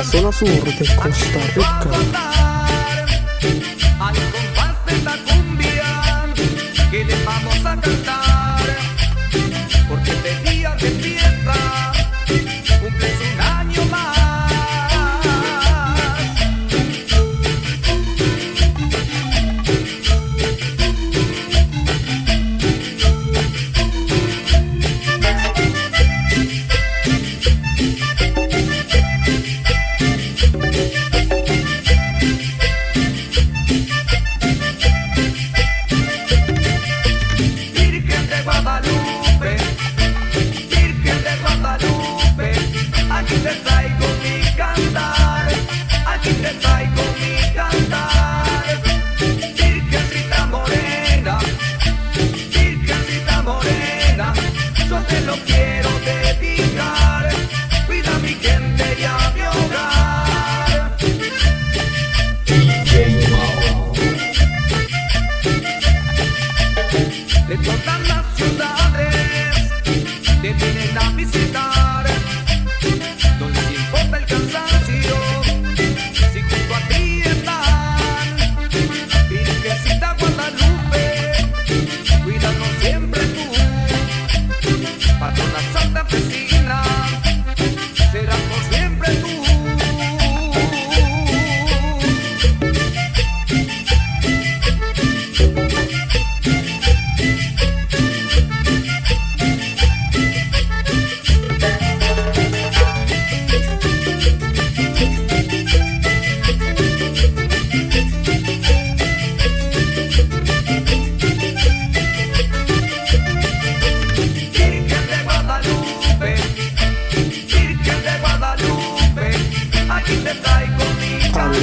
Las zonas sur de Costa Rica. eso te lo quiero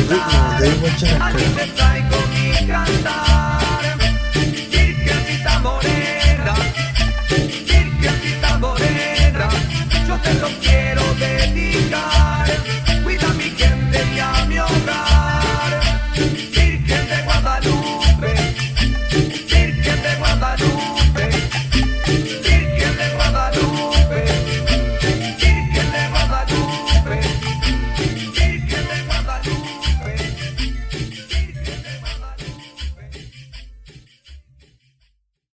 They were jacked.